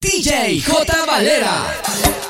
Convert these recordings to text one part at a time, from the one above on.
DJ J Valera.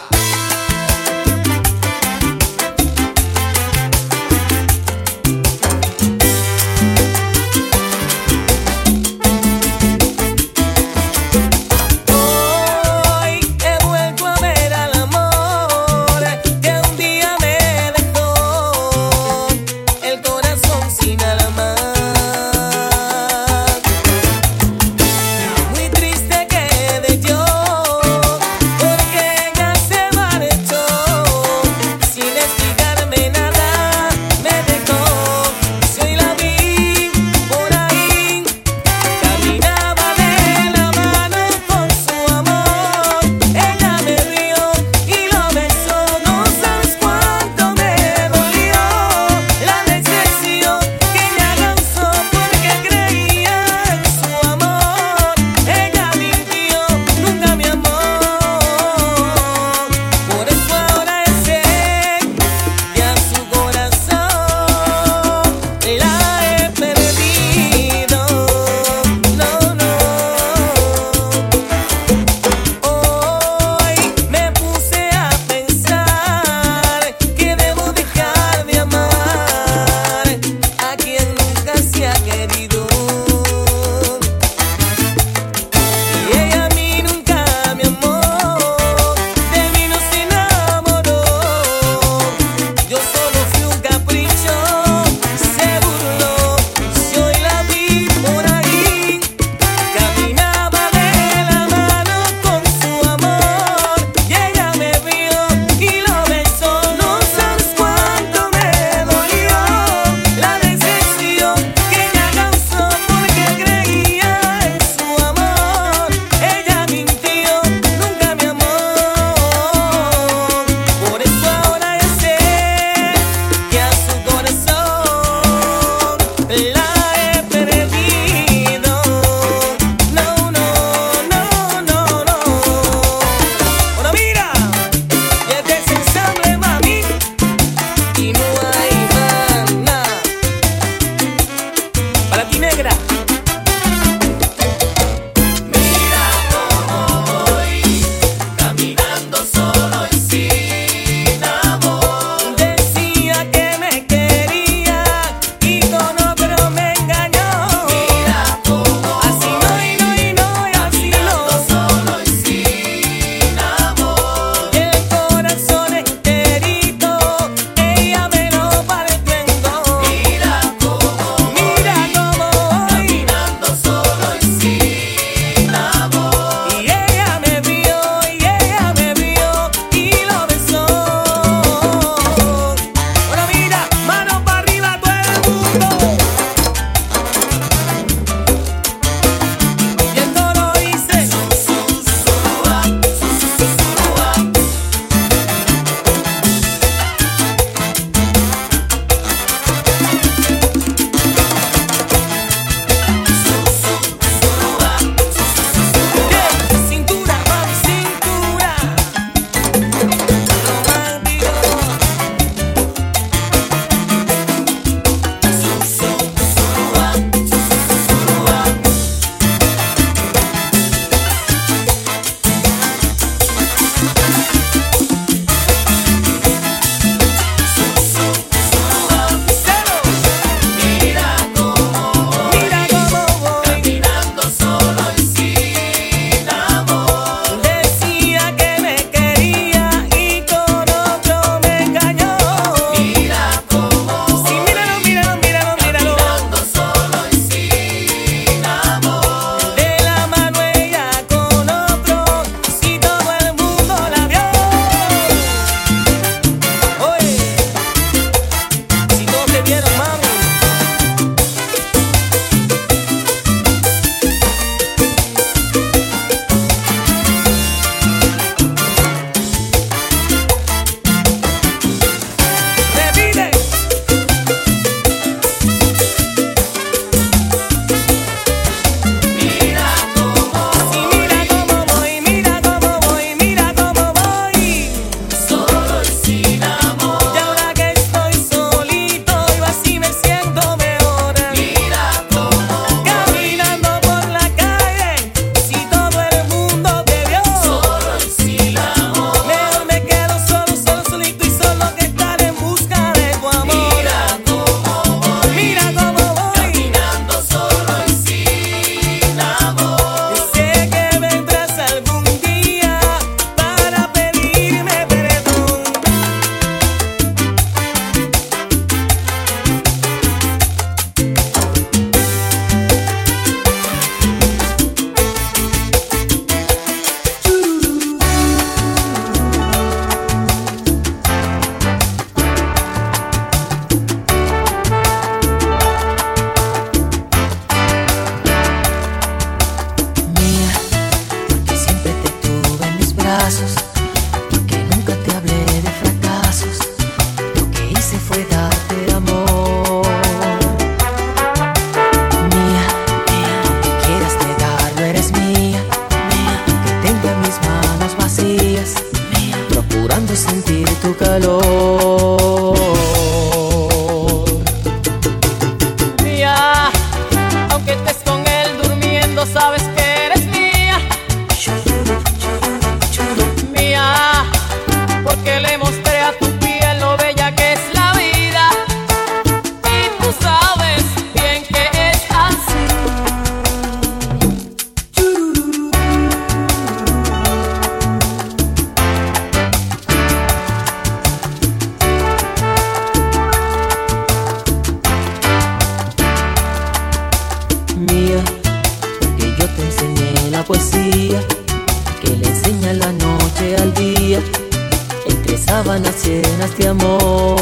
Compartir el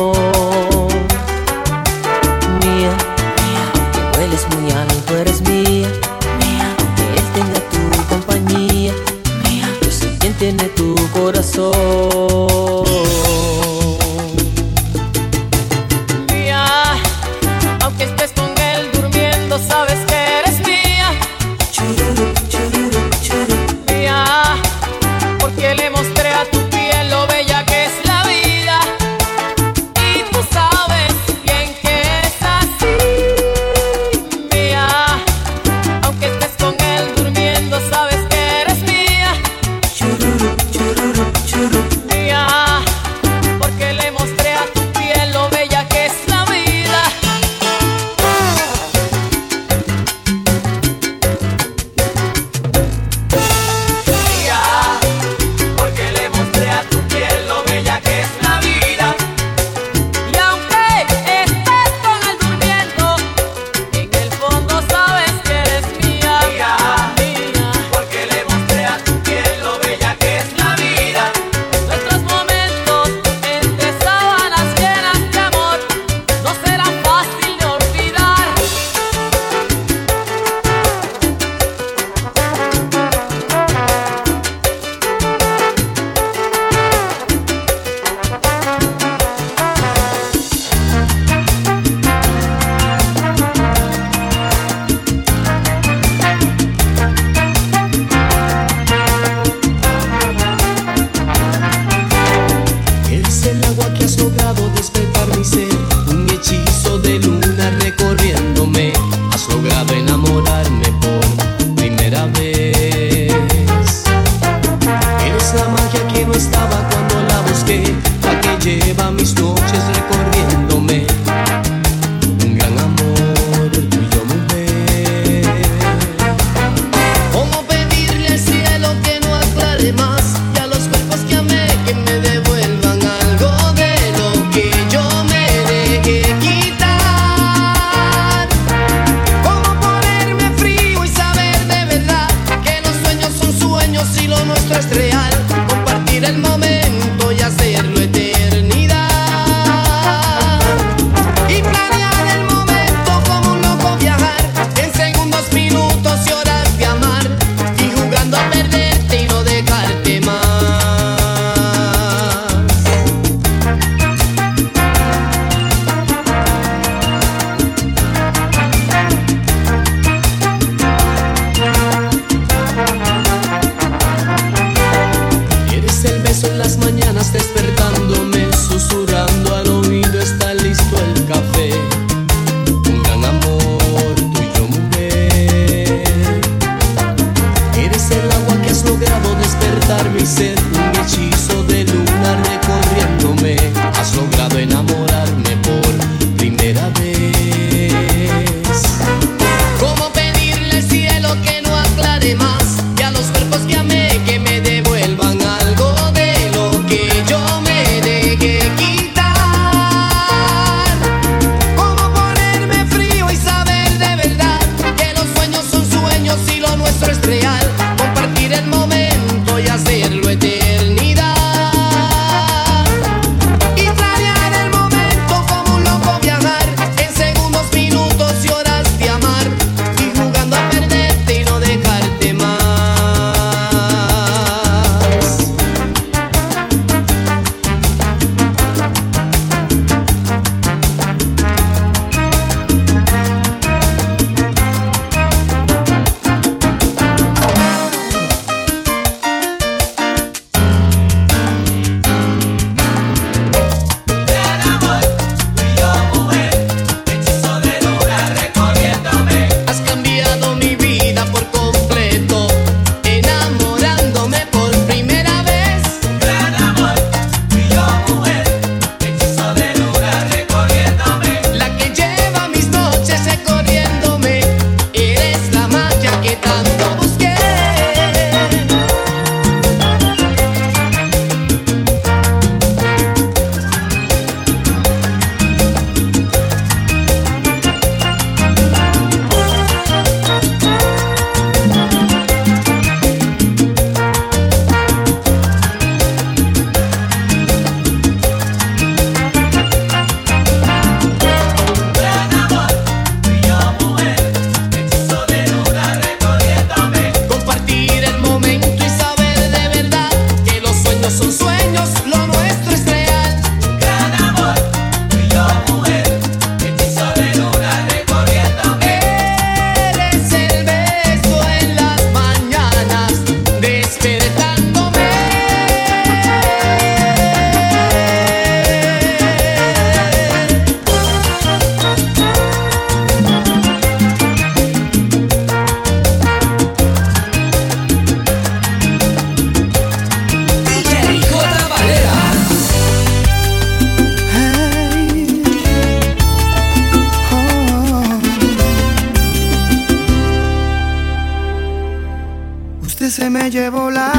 se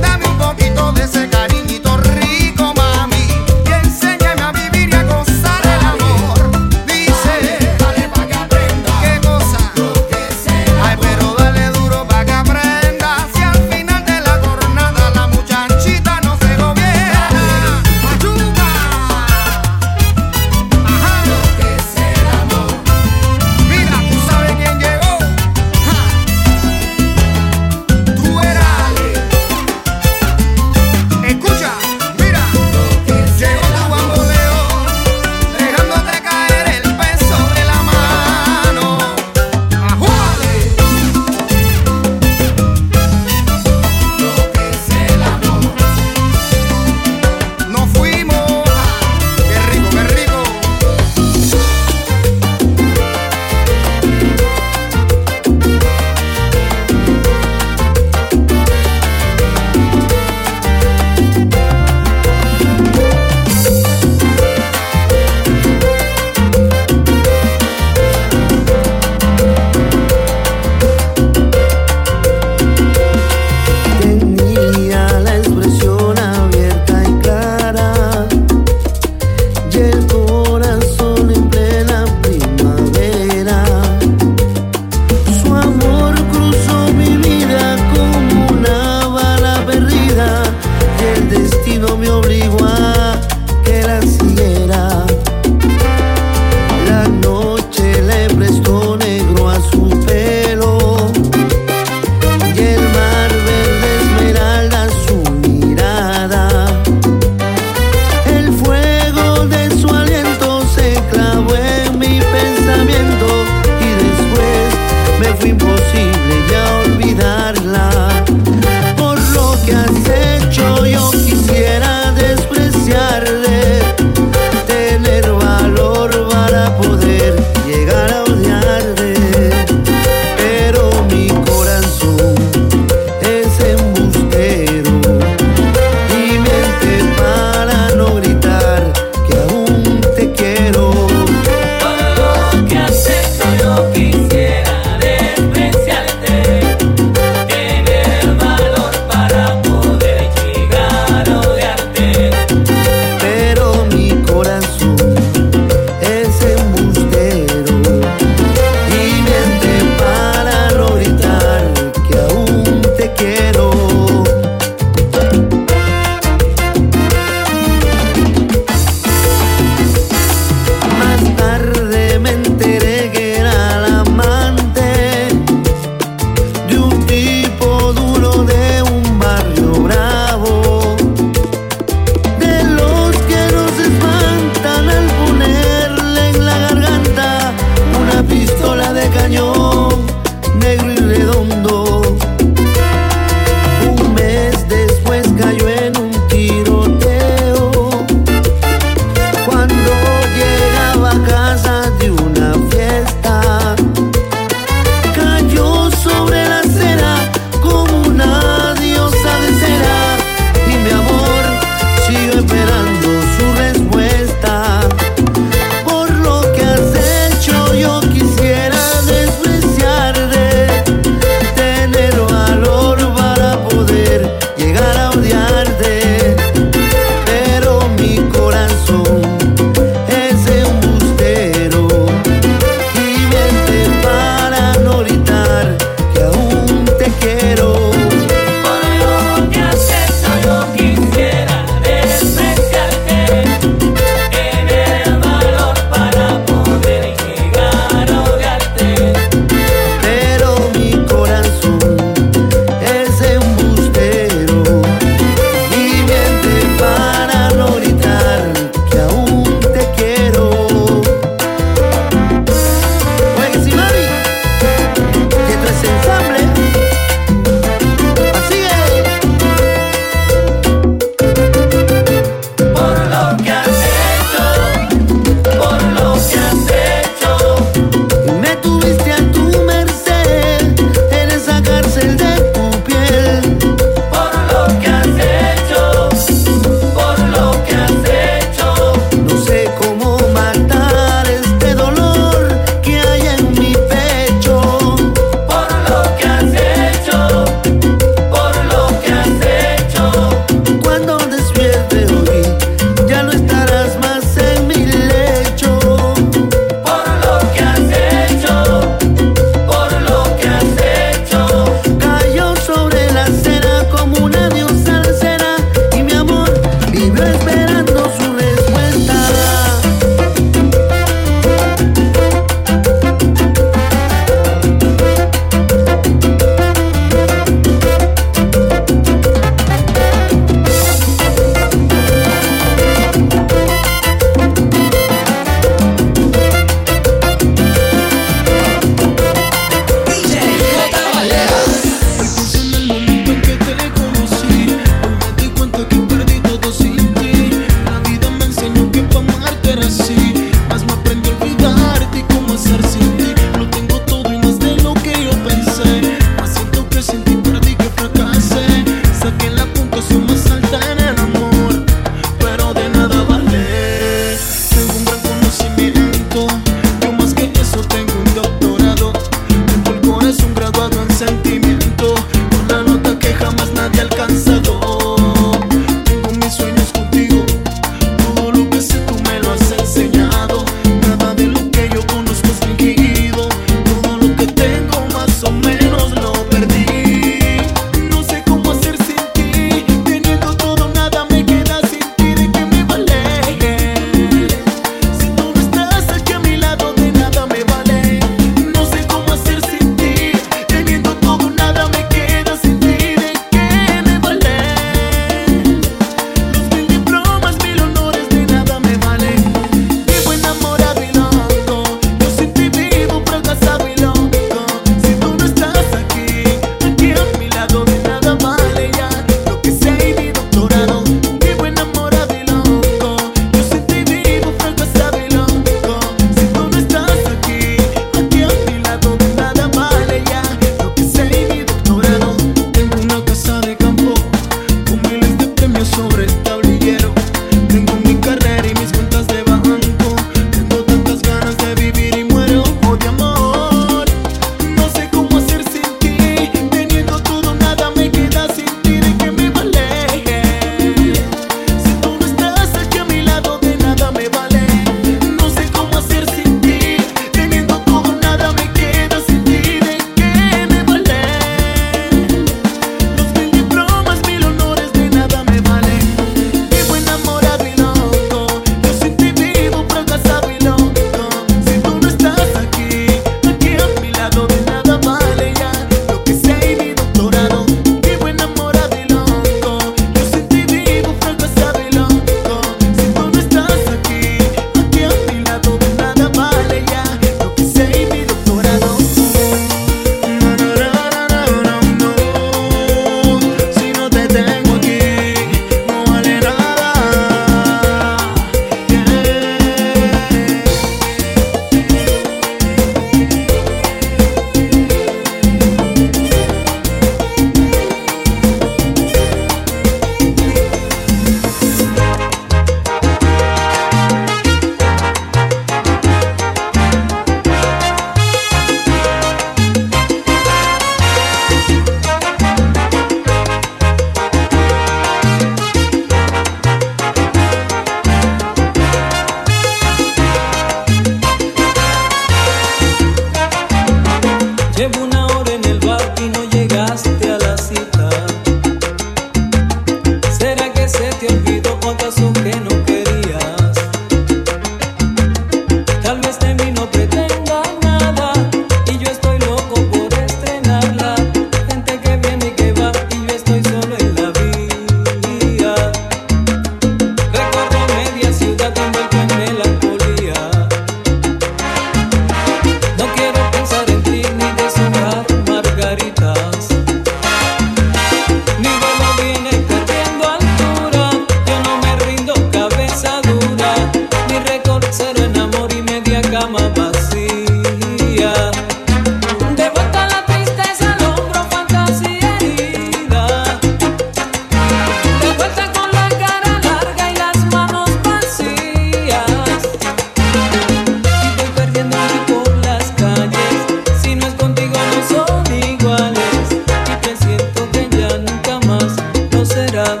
será.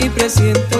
Y presiente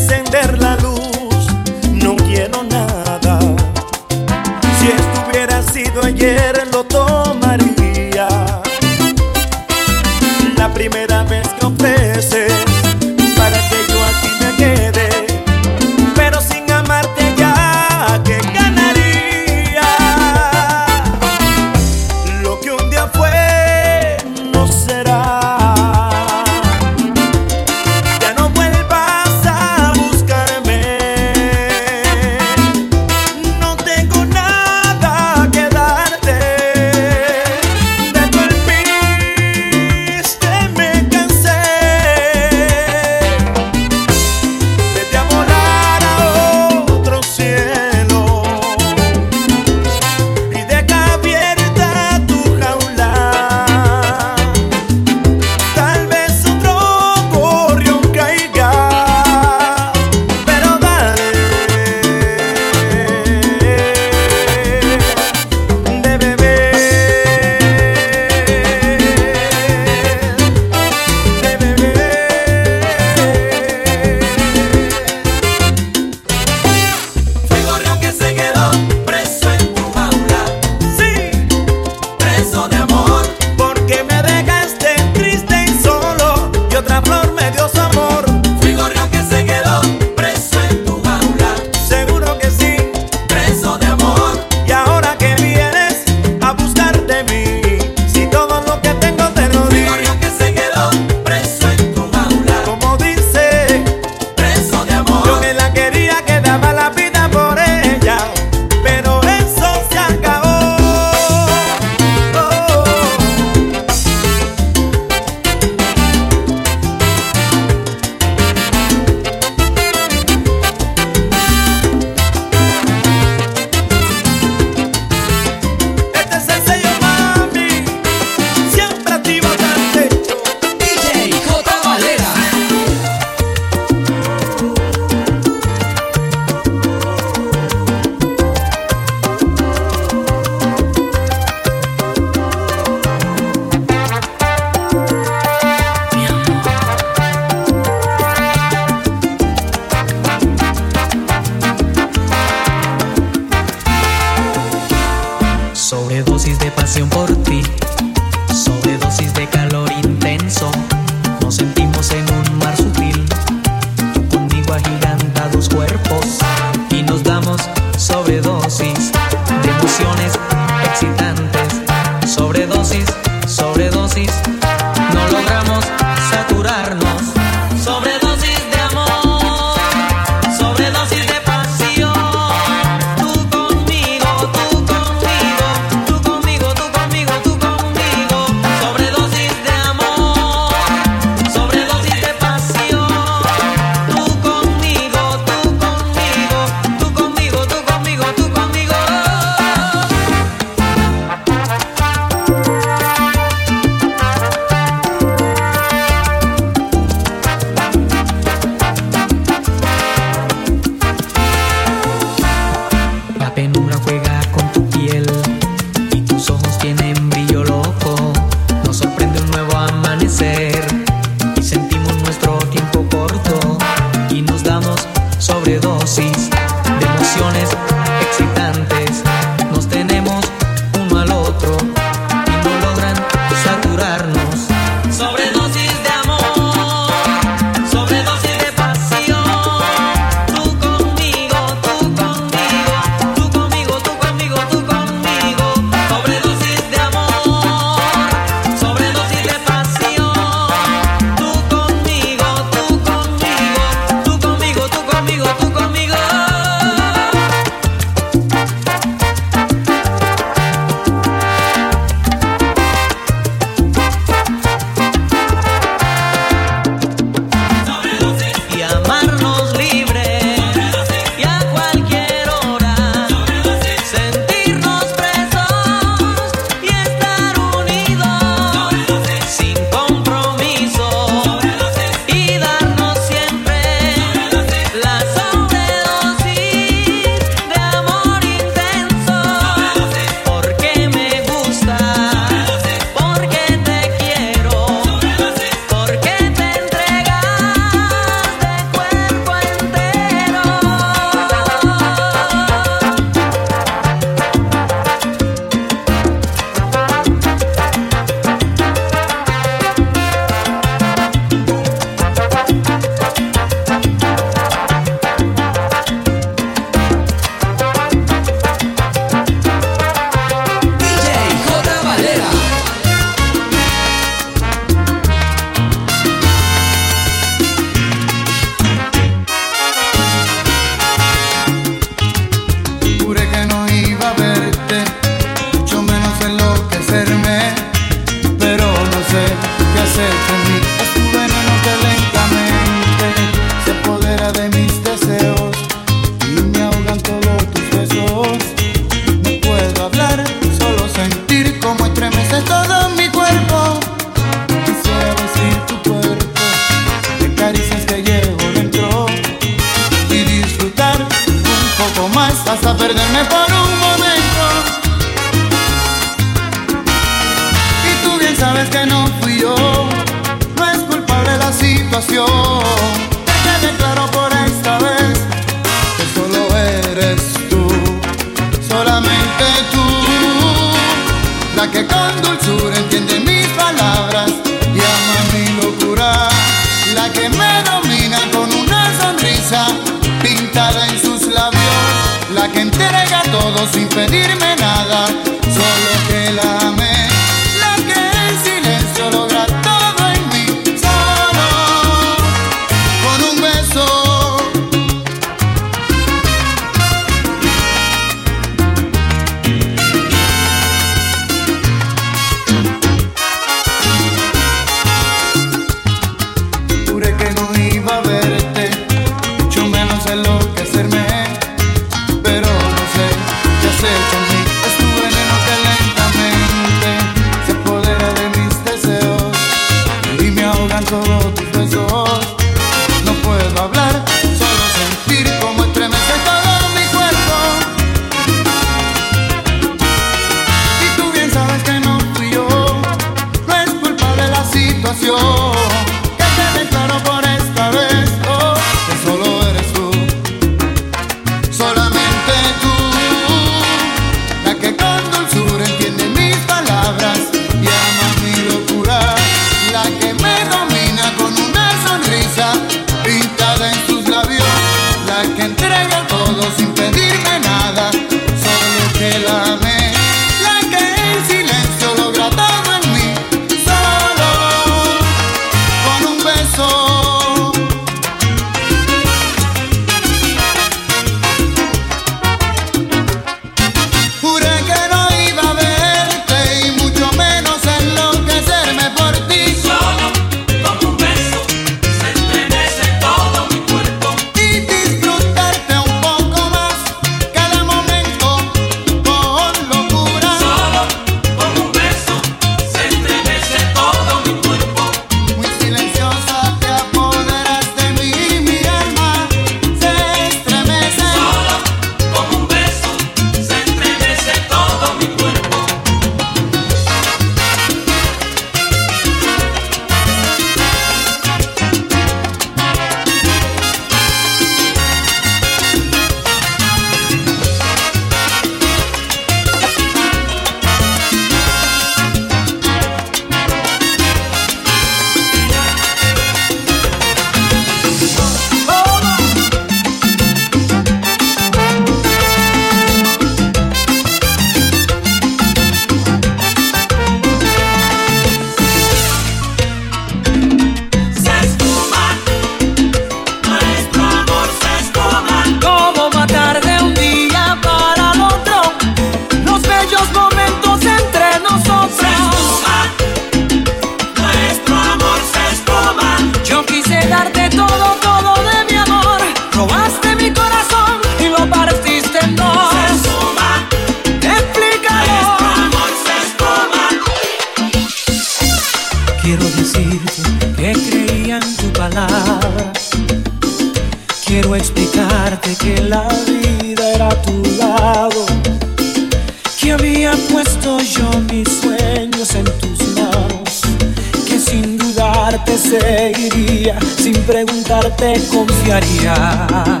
preguntarte confiaría.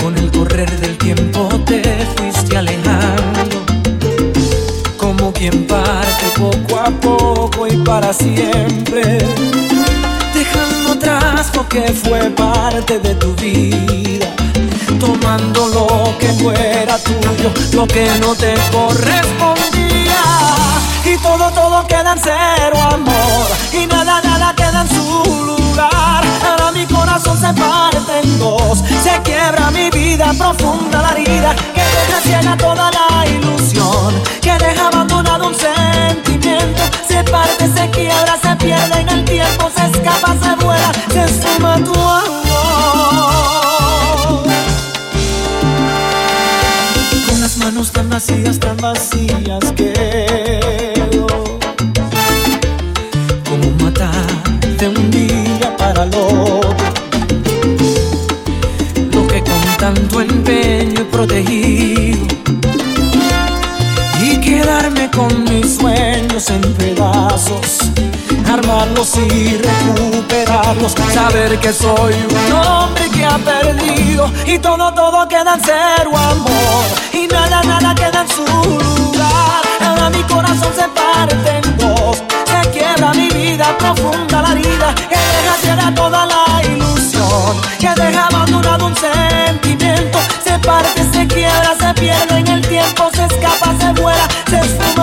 Con el correr del tiempo te fuiste alejando como quien parte poco a poco y para siempre, dejando atrás lo que fue parte de tu vida, tomando lo que fuera tuyo, lo que no te correspondía. Y todo, todo queda en cero amor, y nada, nada profunda la herida que deja ciega toda la ilusión, que deja abandonado un sentimiento, se parte, se quiebra, se pierde en el tiempo, se escapa, se vuela, se suma tu amor. Con las manos tan vacías, tan vacías quedo, armarlos y recuperarlos, saber que soy un hombre que ha perdido y todo, todo queda en cero amor y nada, nada queda en su lugar. Ahora mi corazón se parte en dos, se quiebra mi vida profunda la herida que deja ciega toda la ilusión, que deja abandonado un sentimiento, se parte, se quiebra, se pierde en el tiempo, se escapa, se vuela, se esfuma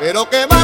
Pero qué malo